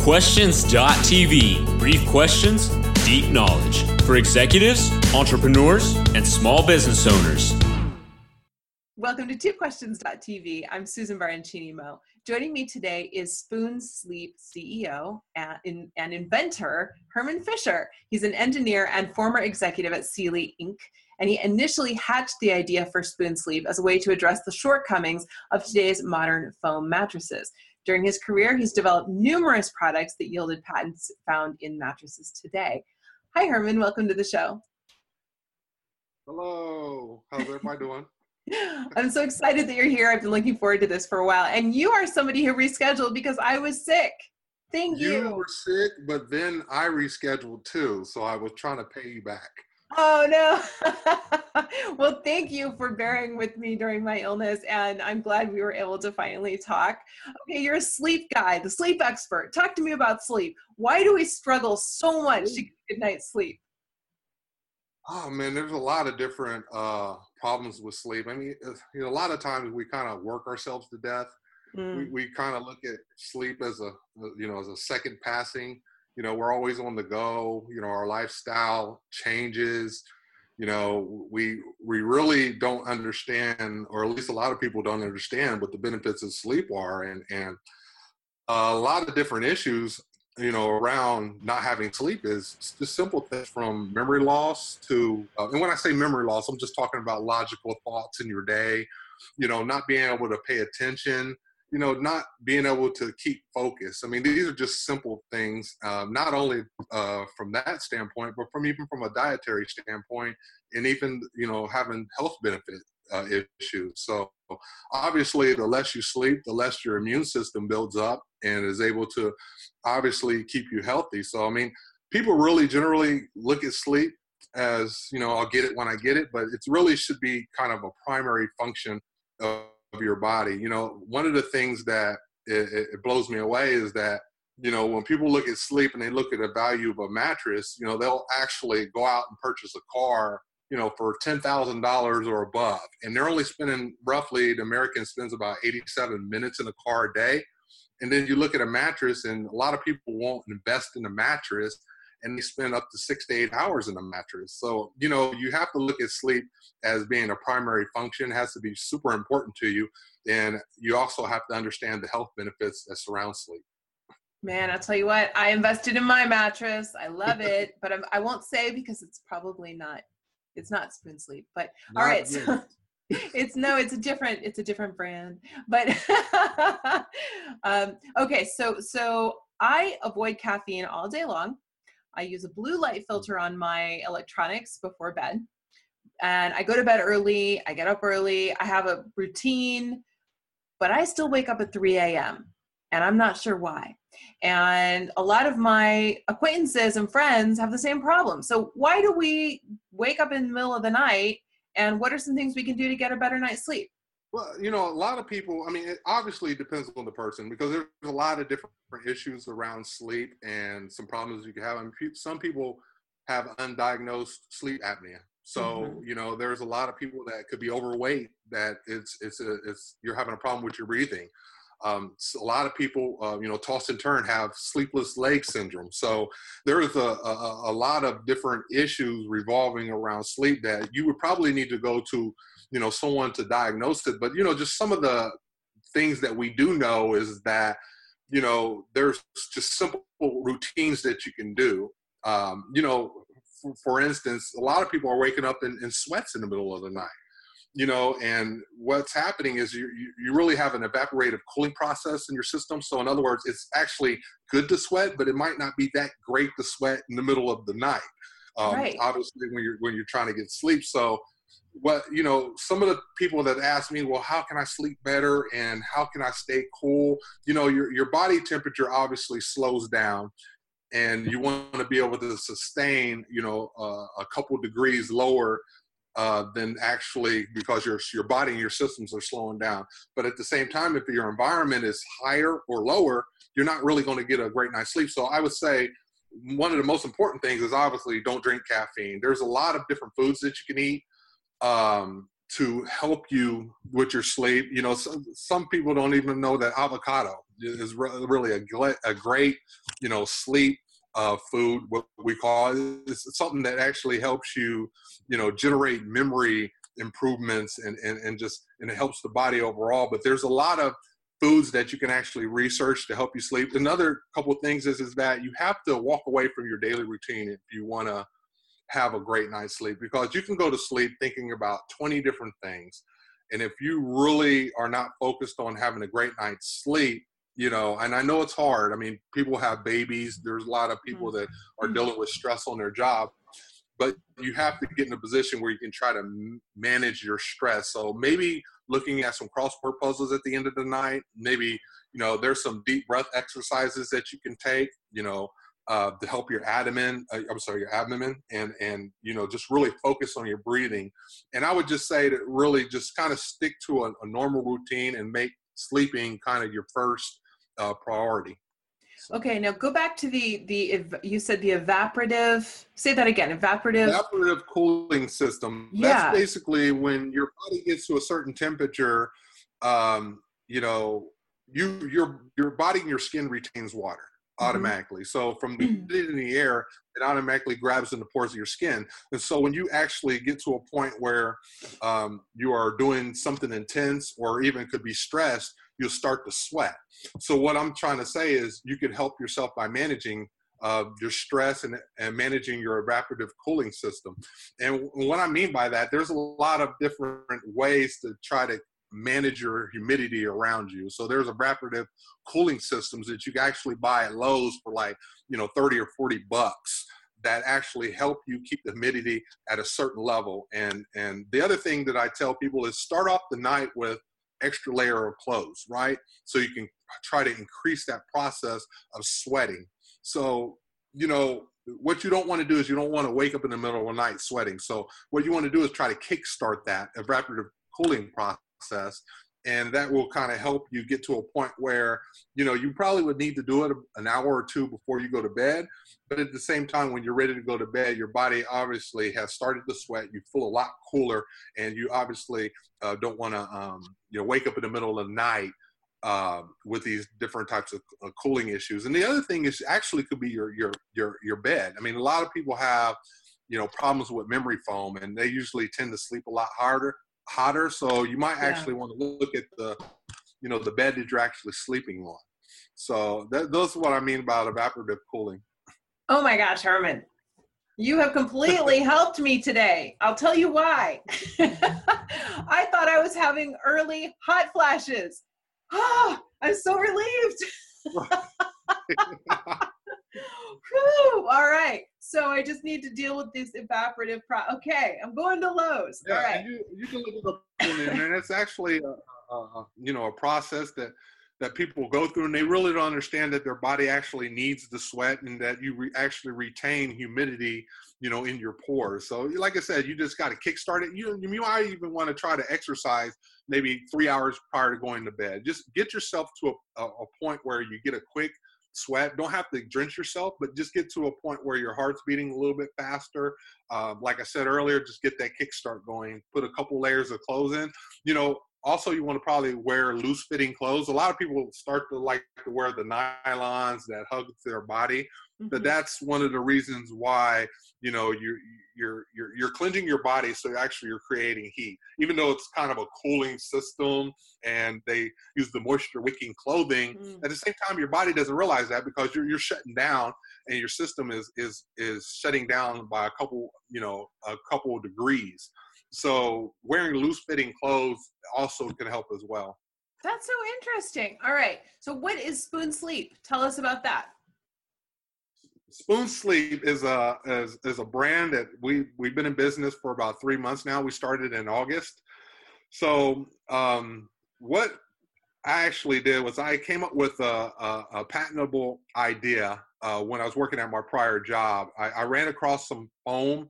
TwoQuestions.tv. Brief questions, deep knowledge for executives, entrepreneurs, and small business owners. Welcome to TwoQuestions.tv. I'm Susan Baroncini Moe. Joining me today is Spoon Sleep CEO and, and inventor Herman Fisher. He's an engineer and former executive at Sealy Inc. And he initially hatched the idea for Spoon Sleep as a way to address the shortcomings of today's modern foam mattresses. During his career, he's developed numerous products that yielded patents found in mattresses today. Hi, Herman. Welcome to the show. Hello. How's everybody doing? I'm so excited that you're here. I've been looking forward to this for a while. And you are somebody who rescheduled because I was sick. Thank you. You were sick, but then I rescheduled too. So I was trying to pay you back. Oh, no. well, thank you for bearing with me during my illness. And I'm glad we were able to finally talk. Okay, you're a sleep guy, the sleep expert. Talk to me about sleep. Why do we struggle so much to get good night's sleep? Oh man, there's a lot of different uh, problems with sleep. I mean, you know, a lot of times we kind of work ourselves to death. Mm. We, we kind of look at sleep as a, you know, as a second passing. You know, we're always on the go. You know, our lifestyle changes. You know, we we really don't understand, or at least a lot of people don't understand, what the benefits of sleep are, and and a lot of different issues you know, around not having sleep is just simple things from memory loss to, uh, and when I say memory loss, I'm just talking about logical thoughts in your day, you know, not being able to pay attention, you know, not being able to keep focus. I mean, these are just simple things, um, not only uh, from that standpoint, but from even from a dietary standpoint, and even, you know, having health benefit uh, issues. So obviously, the less you sleep, the less your immune system builds up and is able to obviously keep you healthy. So I mean, people really generally look at sleep as you know, I'll get it when I get it, but it really should be kind of a primary function of, of your body. You know, one of the things that it, it blows me away is that you know, when people look at sleep and they look at the value of a mattress, you know, they'll actually go out and purchase a car you know, for ten thousand dollars or above, and they're only spending roughly the American spends about eighty-seven minutes in a car a day. And then you look at a mattress, and a lot of people won't invest in a mattress, and they spend up to six to eight hours in a mattress. So you know, you have to look at sleep as being a primary function. It has to be super important to you, and you also have to understand the health benefits that surround sleep. Man, I'll tell you what, I invested in my mattress. I love it, but I'm, I will not say because it's probably not it's not spoon sleep but not all right so it's no it's a different it's a different brand but um, okay so so i avoid caffeine all day long i use a blue light filter on my electronics before bed and i go to bed early i get up early i have a routine but i still wake up at 3 a.m and i'm not sure why and a lot of my acquaintances and friends have the same problem. So, why do we wake up in the middle of the night? And what are some things we can do to get a better night's sleep? Well, you know, a lot of people, I mean, it obviously depends on the person because there's a lot of different issues around sleep and some problems you can have. I mean, some people have undiagnosed sleep apnea. So, mm-hmm. you know, there's a lot of people that could be overweight that it's, it's, a, it's, you're having a problem with your breathing. Um, a lot of people, uh, you know, toss and turn have sleepless leg syndrome. So there's a, a, a, lot of different issues revolving around sleep that you would probably need to go to, you know, someone to diagnose it. But, you know, just some of the things that we do know is that, you know, there's just simple routines that you can do. Um, you know, for, for, instance, a lot of people are waking up in, in sweats in the middle of the night you know and what's happening is you, you really have an evaporative cooling process in your system so in other words it's actually good to sweat but it might not be that great to sweat in the middle of the night um, right. obviously when you're when you're trying to get sleep so what you know some of the people that ask me well how can i sleep better and how can i stay cool you know your, your body temperature obviously slows down and you want to be able to sustain you know uh, a couple degrees lower uh, than actually because your your body and your systems are slowing down. But at the same time, if your environment is higher or lower, you're not really going to get a great night's sleep. So I would say one of the most important things is obviously don't drink caffeine. There's a lot of different foods that you can eat. Um, to help you with your sleep. You know, some, some people don't even know that avocado is re- really a, a great, you know, sleep uh, food, what we call it. It's something that actually helps you, you know, generate memory improvements and, and, and just, and it helps the body overall. But there's a lot of foods that you can actually research to help you sleep. Another couple of things is, is that you have to walk away from your daily routine if you want to have a great night's sleep because you can go to sleep thinking about 20 different things. And if you really are not focused on having a great night's sleep, you know, and I know it's hard. I mean, people have babies. There's a lot of people that are mm-hmm. dealing with stress on their job, but you have to get in a position where you can try to manage your stress. So maybe looking at some crossword puzzles at the end of the night, maybe, you know, there's some deep breath exercises that you can take, you know, uh, to help your abdomen, uh, I'm sorry, your abdomen, and and you know just really focus on your breathing. And I would just say to really just kind of stick to a, a normal routine and make sleeping kind of your first uh, priority. Okay, now go back to the the you said the evaporative. Say that again. Evaporative. Evaporative cooling system. Yeah. That's basically when your body gets to a certain temperature. Um, you know, you your your body and your skin retains water. Mm-hmm. automatically. So from the in the air, it automatically grabs in the pores of your skin. And so when you actually get to a point where um, you are doing something intense or even could be stressed, you'll start to sweat. So what I'm trying to say is you can help yourself by managing uh, your stress and, and managing your evaporative cooling system. And what I mean by that, there's a lot of different ways to try to manage your humidity around you. So there's evaporative cooling systems that you can actually buy at Lowe's for like, you know, 30 or 40 bucks that actually help you keep the humidity at a certain level. And and the other thing that I tell people is start off the night with extra layer of clothes, right? So you can try to increase that process of sweating. So, you know, what you don't want to do is you don't want to wake up in the middle of the night sweating. So what you want to do is try to kickstart that evaporative cooling process process and that will kind of help you get to a point where you know you probably would need to do it an hour or two before you go to bed but at the same time when you're ready to go to bed your body obviously has started to sweat you feel a lot cooler and you obviously uh, don't want to um, you know wake up in the middle of the night uh, with these different types of uh, cooling issues and the other thing is actually could be your your your your bed. I mean a lot of people have you know problems with memory foam and they usually tend to sleep a lot harder hotter. So you might actually yeah. want to look at the, you know, the bed that you're actually sleeping on. So that, those are what I mean about evaporative cooling. Oh my gosh, Herman. You have completely helped me today. I'll tell you why. I thought I was having early hot flashes. Oh, I'm so relieved. Whew, all right. So I just need to deal with this evaporative pro. Okay, I'm going to Lowe's. Yeah, all right. You, you can look it up, and it's actually a, a, you know a process that that people go through, and they really don't understand that their body actually needs the sweat, and that you re- actually retain humidity, you know, in your pores. So, like I said, you just got to kickstart it. You you might even want to try to exercise maybe three hours prior to going to bed. Just get yourself to a, a point where you get a quick sweat. Don't have to drench yourself, but just get to a point where your heart's beating a little bit faster. Um, like I said earlier, just get that kickstart going. Put a couple layers of clothes in. You know, also you want to probably wear loose fitting clothes a lot of people start to like to wear the nylons that hug their body mm-hmm. but that's one of the reasons why you know you're you're you're you're cleansing your body so actually you're creating heat even though it's kind of a cooling system and they use the moisture wicking clothing mm. at the same time your body doesn't realize that because you're, you're shutting down and your system is is is shutting down by a couple you know a couple degrees so wearing loose fitting clothes also can help as well. That's so interesting. All right. So what is Spoon Sleep? Tell us about that. Spoon Sleep is a is, is a brand that we we've been in business for about three months now. We started in August. So um, what I actually did was I came up with a, a, a patentable idea uh, when I was working at my prior job. I, I ran across some foam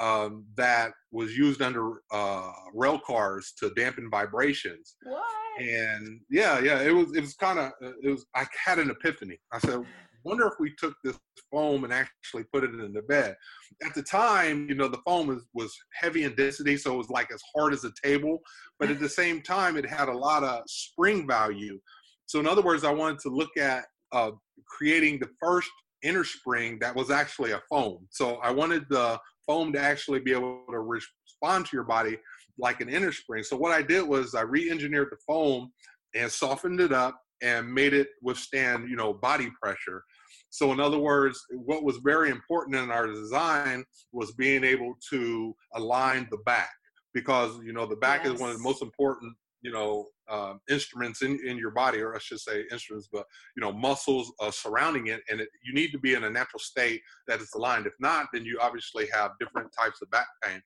um, that was used under uh, rail cars to dampen vibrations. What? And yeah, yeah, it was it was kind of it was I had an epiphany. I said, wonder if we took this foam and actually put it in the bed. At the time, you know, the foam was, was heavy in density, so it was like as hard as a table, but at the same time, it had a lot of spring value. So, in other words, I wanted to look at uh, creating the first inner spring that was actually a foam. So, I wanted the foam to actually be able to respond to your body like an inner spring. So, what I did was I re engineered the foam and softened it up and made it withstand, you know, body pressure. So, in other words, what was very important in our design was being able to align the back because, you know, the back yes. is one of the most important, you know, uh, instruments in, in your body, or I should say instruments, but, you know, muscles uh, surrounding it. And it, you need to be in a natural state that is aligned. If not, then you obviously have different types of back pain.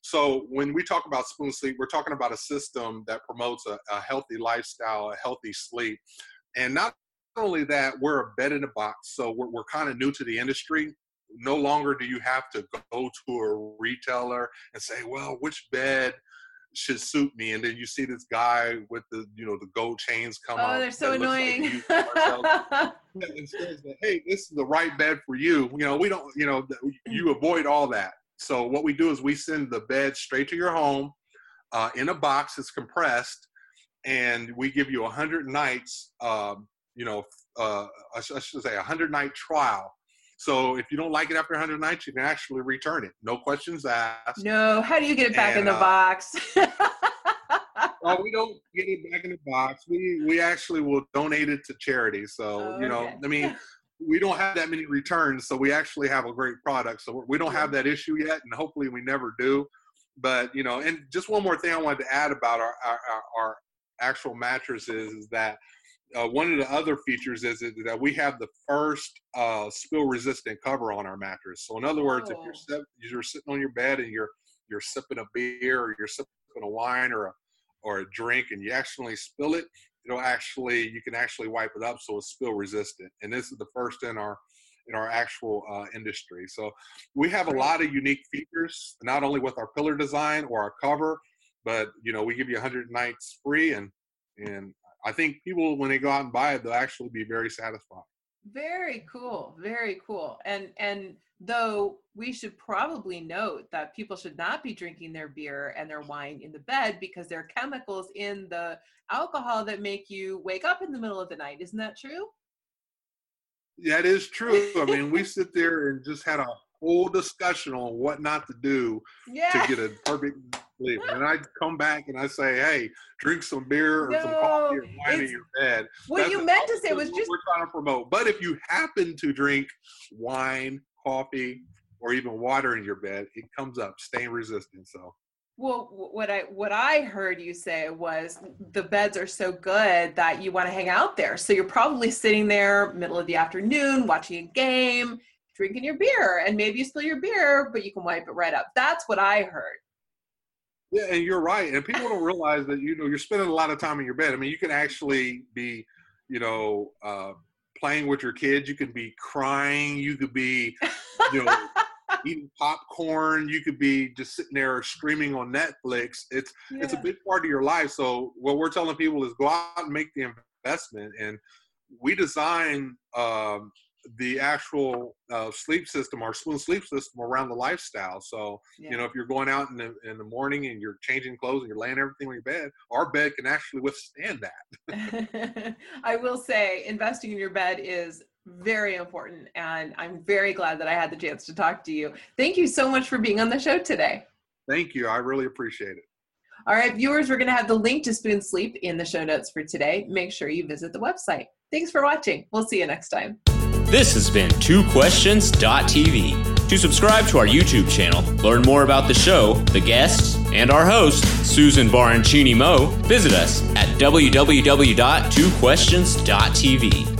So when we talk about spoon sleep, we're talking about a system that promotes a, a healthy lifestyle, a healthy sleep. And not only that, we're a bed in a box. So we're, we're kind of new to the industry. No longer do you have to go to a retailer and say, well, which bed should suit me. And then you see this guy with the, you know, the gold chains come oh, they're so annoying. Like and says that, hey, this is the right bed for you. You know, we don't, you know, you avoid all that. So what we do is we send the bed straight to your home uh, in a box. It's compressed, and we give you a hundred nights. Um, you know, uh, I should say a hundred night trial. So if you don't like it after 100 nights, you can actually return it. No questions asked. No. How do you get it back and, in the uh, box? well, we don't get it back in the box. We we actually will donate it to charity. So oh, you know, okay. I mean, we don't have that many returns, so we actually have a great product. So we don't have that issue yet, and hopefully we never do. But you know, and just one more thing I wanted to add about our our, our actual mattresses is that uh, one of the other features is, that we have the first uh, spill resistant cover on our mattress. So in other words, oh. if you're, oh. you're sitting on your bed and you're you're sipping a beer or you're sipping a wine or a or a drink and you actually spill it, it'll actually you can actually wipe it up so it's spill resistant and this is the first in our in our actual uh, industry so we have a lot of unique features not only with our pillar design or our cover but you know we give you 100 nights free and and i think people when they go out and buy it they'll actually be very satisfied very cool very cool and and though we should probably note that people should not be drinking their beer and their wine in the bed because there are chemicals in the alcohol that make you wake up in the middle of the night isn't that true that is true i mean we sit there and just had a whole discussion on what not to do yeah. to get a perfect sleep. And I come back and I say, hey, drink some beer or no, some coffee or wine in your bed. What That's you meant to say was just we're trying to promote. But if you happen to drink wine, coffee, or even water in your bed, it comes up stain resistant. So well, what I what I heard you say was the beds are so good that you want to hang out there. So you're probably sitting there middle of the afternoon watching a game, drinking your beer, and maybe you spill your beer, but you can wipe it right up. That's what I heard. Yeah, and you're right. And people don't realize that you know you're spending a lot of time in your bed. I mean, you can actually be, you know, uh, playing with your kids. You could be crying. You could be, you know, eating popcorn. You could be just sitting there streaming on Netflix. It's yeah. it's a big part of your life. So what we're telling people is go out and make the investment. And we design um, the actual uh, sleep system, our spoon sleep system around the lifestyle. So, yeah. you know, if you're going out in the, in the morning and you're changing clothes and you're laying everything on your bed, our bed can actually withstand that. I will say investing in your bed is very important. And I'm very glad that I had the chance to talk to you. Thank you so much for being on the show today. Thank you. I really appreciate it. All right, viewers, we're going to have the link to Spoon Sleep in the show notes for today. Make sure you visit the website. Thanks for watching. We'll see you next time. This has been Two twoquestions.tv. To subscribe to our YouTube channel, learn more about the show, the guests, and our host, Susan Baroncini Moe, visit us at www.twoquestions.tv.